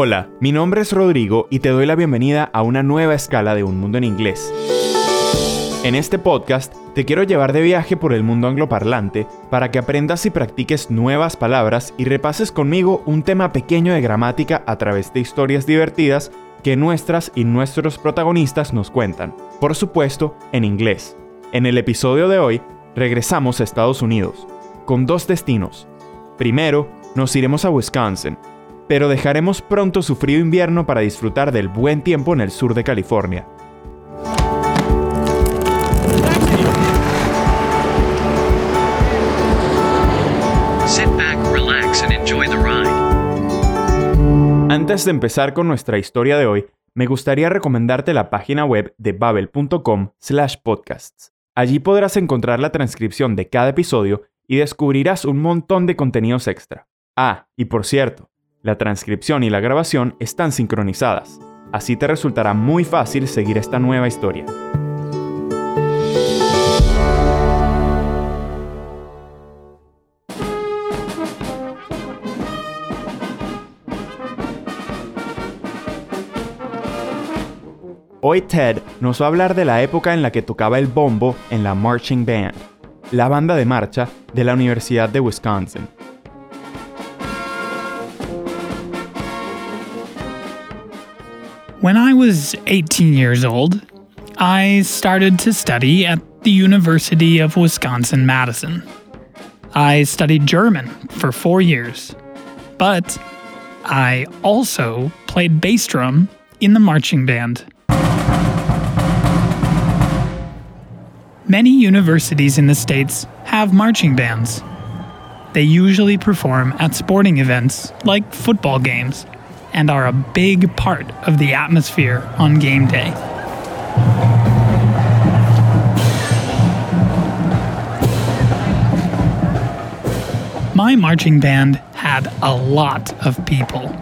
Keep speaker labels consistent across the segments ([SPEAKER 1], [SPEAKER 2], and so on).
[SPEAKER 1] Hola, mi nombre es Rodrigo y te doy la bienvenida a una nueva escala de Un Mundo en Inglés. En este podcast te quiero llevar de viaje por el mundo angloparlante para que aprendas y practiques nuevas palabras y repases conmigo un tema pequeño de gramática a través de historias divertidas que nuestras y nuestros protagonistas nos cuentan. Por supuesto, en inglés. En el episodio de hoy, regresamos a Estados Unidos, con dos destinos. Primero, nos iremos a Wisconsin, pero dejaremos pronto su frío invierno para disfrutar del buen tiempo en el sur de California. Antes de empezar con nuestra historia de hoy, me gustaría recomendarte la página web de babel.com slash podcasts. Allí podrás encontrar la transcripción de cada episodio y descubrirás un montón de contenidos extra. Ah, y por cierto, la transcripción y la grabación están sincronizadas, así te resultará muy fácil seguir esta nueva historia. Hoy Ted nos va a hablar de la época en la que tocaba el bombo en la Marching Band, la banda de marcha de la Universidad de Wisconsin.
[SPEAKER 2] When I was 18 years old, I started to study at the University of Wisconsin Madison. I studied German for four years, but I also played bass drum in the marching band. Many universities in the States have marching bands. They usually perform at sporting events like football games and are a big part of the atmosphere on game day. My marching band had a lot of people,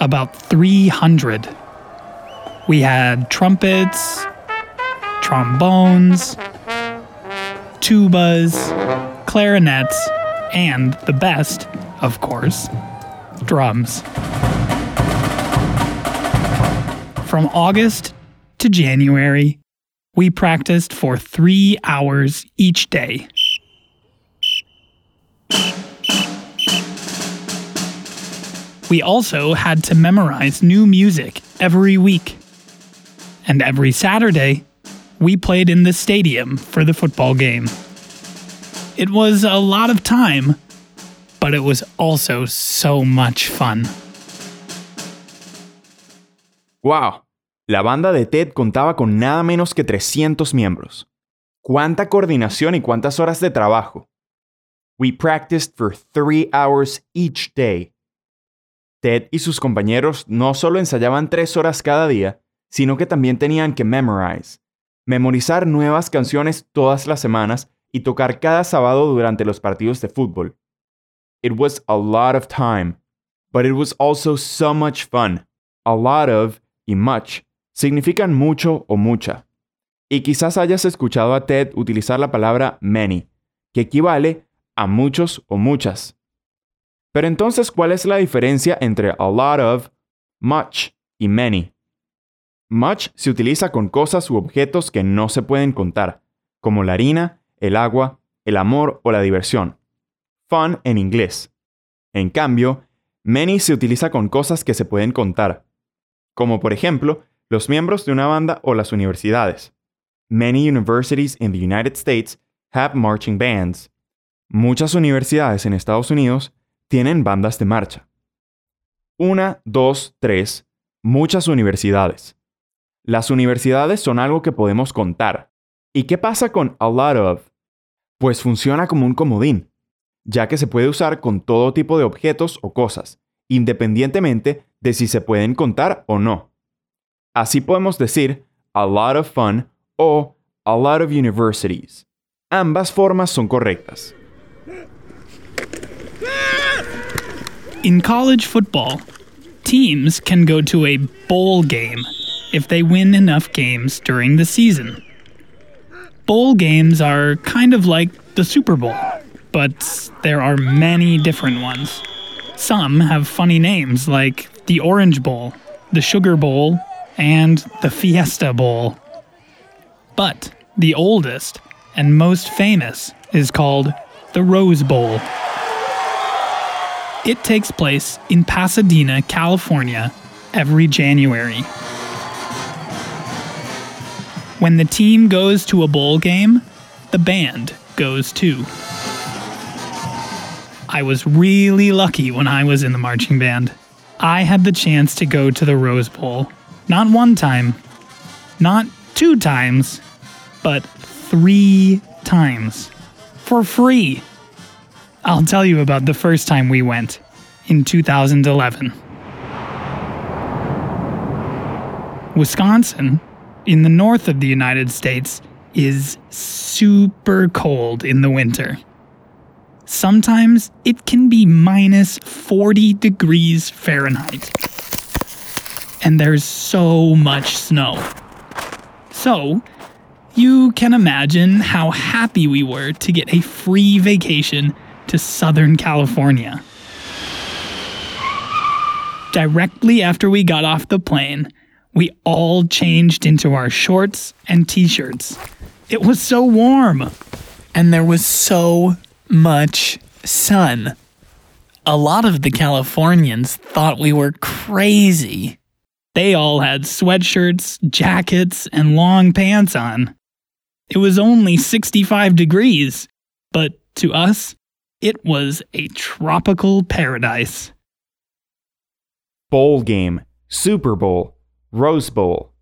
[SPEAKER 2] about 300. We had trumpets, trombones, tubas, clarinets, and the best, of course, drums. From August to January, we practiced for three hours each day. We also had to memorize new music every week. And every Saturday, we played in the stadium for the football game. It was a lot of time, but it was also so much fun.
[SPEAKER 1] ¡Wow! La banda de Ted contaba con nada menos que 300 miembros. ¿Cuánta coordinación y cuántas horas de trabajo? We practiced for three hours each day. Ted y sus compañeros no solo ensayaban tres horas cada día, sino que también tenían que memorize, memorizar nuevas canciones todas las semanas y tocar cada sábado durante los partidos de fútbol. It was a lot of time, but it was also so much fun. A lot of y much significan mucho o mucha. Y quizás hayas escuchado a Ted utilizar la palabra many, que equivale a muchos o muchas. Pero entonces, ¿cuál es la diferencia entre a lot of, much y many? Much se utiliza con cosas u objetos que no se pueden contar, como la harina, el agua, el amor o la diversión. Fun en inglés. En cambio, many se utiliza con cosas que se pueden contar, como por ejemplo los miembros de una banda o las universidades. Many universities in the United States have marching bands. Muchas universidades en Estados Unidos tienen bandas de marcha. Una, dos, tres, muchas universidades. Las universidades son algo que podemos contar. ¿Y qué pasa con a lot of? Pues funciona como un comodín, ya que se puede usar con todo tipo de objetos o cosas, independientemente de si se pueden contar o no. Así podemos decir a lot of fun o a lot of universities. Ambas formas son correctas.
[SPEAKER 2] In college football, teams can go to a bowl game if they win enough games during the season. Bowl games are kind of like the Super Bowl, but there are many different ones. Some have funny names like the Orange Bowl, the Sugar Bowl, and the Fiesta Bowl. But the oldest and most famous is called the Rose Bowl. It takes place in Pasadena, California, every January. When the team goes to a bowl game, the band goes too. I was really lucky when I was in the marching band. I had the chance to go to the Rose Bowl. Not one time, not two times, but three times. For free. I'll tell you about the first time we went in 2011. Wisconsin, in the north of the United States, is super cold in the winter. Sometimes it can be minus 40 degrees Fahrenheit. And there's so much snow. So, you can imagine how happy we were to get a free vacation to Southern California. Directly after we got off the plane, we all changed into our shorts and t shirts. It was so warm, and there was so much sun. A lot of the Californians thought we were crazy. They all had sweatshirts, jackets, and long pants on. It was only 65 degrees, but to us, it was a tropical paradise.
[SPEAKER 1] Bowl game, Super Bowl, Rose Bowl.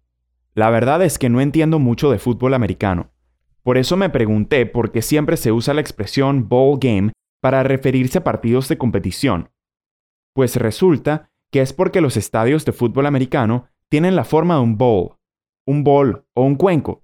[SPEAKER 1] La verdad es que no entiendo mucho de fútbol americano. Por eso me pregunté por qué siempre se usa la expresión bowl game para referirse a partidos de competición. Pues resulta que es porque los estadios de fútbol americano tienen la forma de un bowl, un bowl o un cuenco.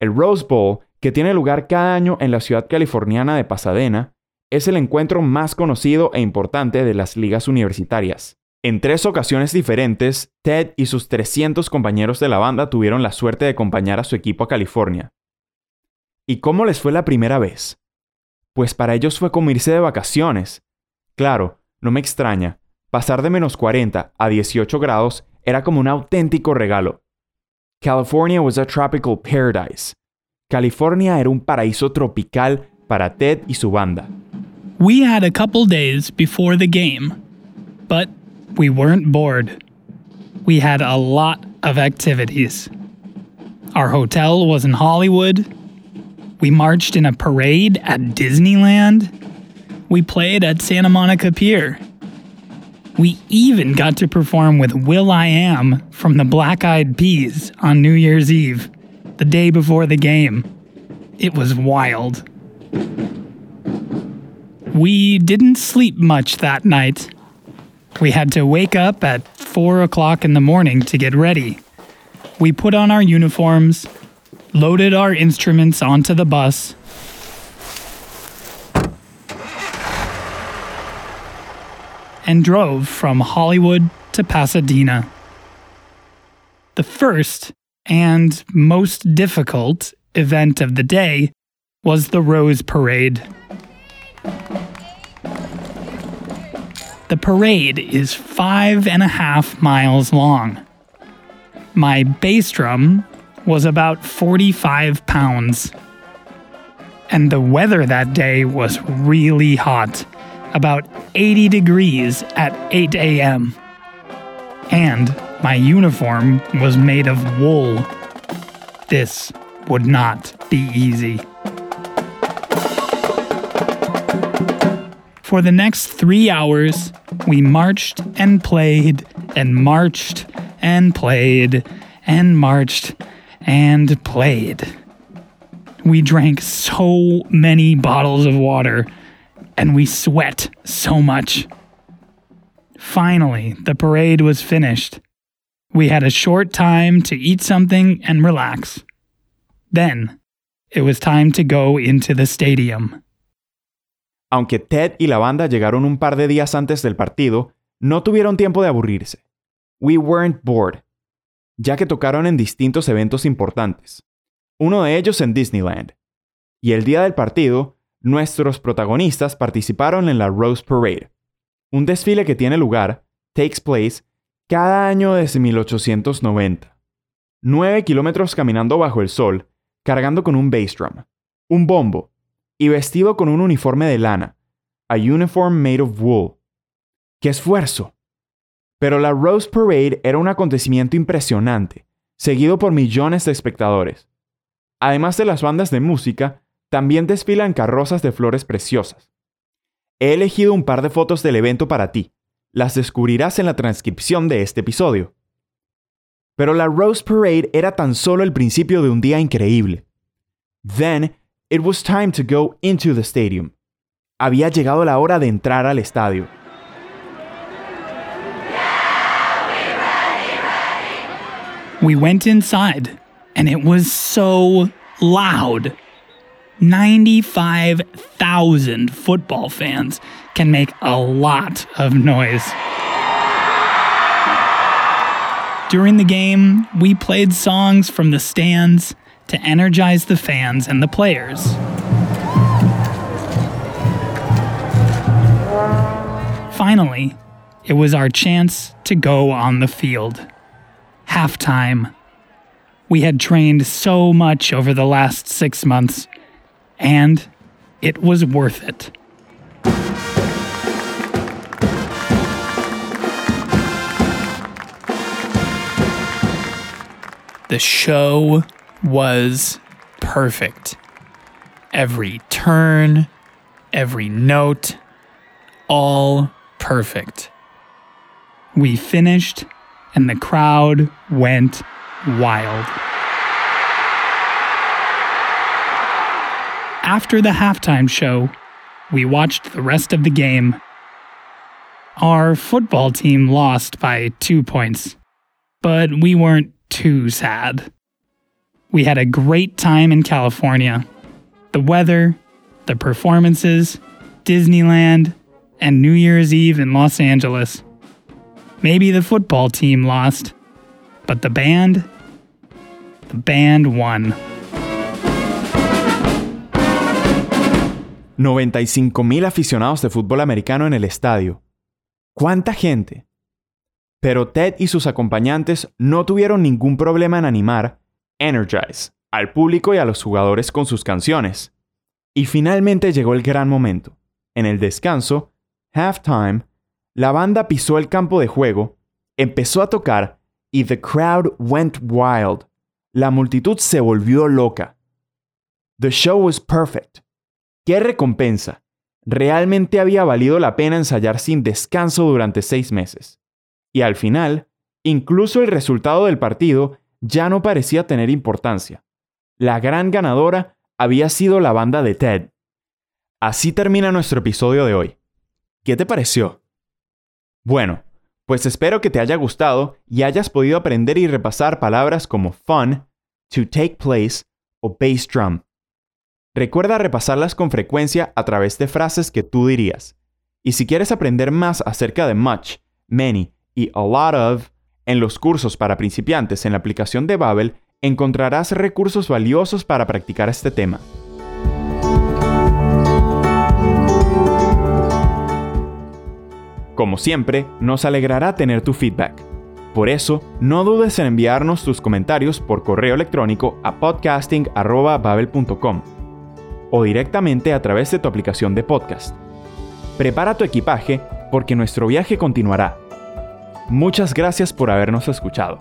[SPEAKER 1] El Rose Bowl, que tiene lugar cada año en la ciudad californiana de Pasadena, es el encuentro más conocido e importante de las ligas universitarias. En tres ocasiones diferentes, Ted y sus 300 compañeros de la banda tuvieron la suerte de acompañar a su equipo a California. ¿Y cómo les fue la primera vez? Pues para ellos fue como irse de vacaciones. Claro, no me extraña, pasar de menos 40 a 18 grados era como un auténtico regalo. California was a tropical paradise. California era un paraíso tropical para Ted y su banda.
[SPEAKER 2] We had a couple days before the game, but we weren't bored. We had a lot of activities. Our hotel was in Hollywood. We marched in a parade at Disneyland. We played at Santa Monica Pier. We even got to perform with will.i.am from the Black Eyed Peas on New Year's Eve, the day before the game. It was wild. We didn't sleep much that night. We had to wake up at 4 o'clock in the morning to get ready. We put on our uniforms, loaded our instruments onto the bus, and drove from Hollywood to Pasadena. The first and most difficult event of the day was the Rose Parade. The parade is five and a half miles long. My bass drum was about 45 pounds. And the weather that day was really hot, about 80 degrees at 8 a.m. And my uniform was made of wool. This would not be easy. For the next three hours, we marched and played and marched and played and marched and played. We drank so many bottles of water and we sweat so much. Finally, the parade was finished. We had a short time to eat something and relax. Then, it was time to go into the stadium.
[SPEAKER 1] Aunque Ted y la banda llegaron un par de días antes del partido, no tuvieron tiempo de aburrirse. We weren't bored, ya que tocaron en distintos eventos importantes. Uno de ellos en Disneyland. Y el día del partido, nuestros protagonistas participaron en la Rose Parade, un desfile que tiene lugar, takes place cada año desde 1890. Nueve kilómetros caminando bajo el sol, cargando con un bass drum, un bombo, y vestido con un uniforme de lana, a uniform made of wool. ¡Qué esfuerzo! Pero la Rose Parade era un acontecimiento impresionante, seguido por millones de espectadores. Además de las bandas de música, también desfilan carrozas de flores preciosas. He elegido un par de fotos del evento para ti. Las descubrirás en la transcripción de este episodio. Pero la Rose Parade era tan solo el principio de un día increíble. Then, it was time to go into the stadium. Había llegado la hora de entrar al estadio.
[SPEAKER 2] We went inside, and it was so loud. 95,000 football fans can make a lot of noise. During the game, we played songs from the stands to energize the fans and the players. Finally, it was our chance to go on the field. Halftime. We had trained so much over the last six months, and it was worth it. The show was perfect. Every turn, every note, all perfect. We finished, and the crowd went wild. After the halftime show, we watched the rest of the game. Our football team lost by two points, but we weren't too sad. We had a great time in California. The weather, the performances, Disneyland, and New Year's Eve in Los Angeles. Maybe the football team lost, but the band, the band won.
[SPEAKER 1] 95.000 aficionados de fútbol americano en el estadio. ¿Cuánta gente? Pero Ted y sus acompañantes no tuvieron ningún problema en animar Energize al público y a los jugadores con sus canciones. Y finalmente llegó el gran momento. En el descanso, halftime, la banda pisó el campo de juego, empezó a tocar y the crowd went wild. La multitud se volvió loca. The show was perfect. ¡Qué recompensa! Realmente había valido la pena ensayar sin descanso durante seis meses. Y al final, incluso el resultado del partido ya no parecía tener importancia. La gran ganadora había sido la banda de Ted. Así termina nuestro episodio de hoy. ¿Qué te pareció? Bueno, pues espero que te haya gustado y hayas podido aprender y repasar palabras como fun, to take place o bass drum. Recuerda repasarlas con frecuencia a través de frases que tú dirías. Y si quieres aprender más acerca de much, many y a lot of en los cursos para principiantes en la aplicación de Babel, encontrarás recursos valiosos para practicar este tema. Como siempre, nos alegrará tener tu feedback. Por eso, no dudes en enviarnos tus comentarios por correo electrónico a podcasting.babel.com o directamente a través de tu aplicación de podcast. Prepara tu equipaje porque nuestro viaje continuará. Muchas gracias por habernos escuchado.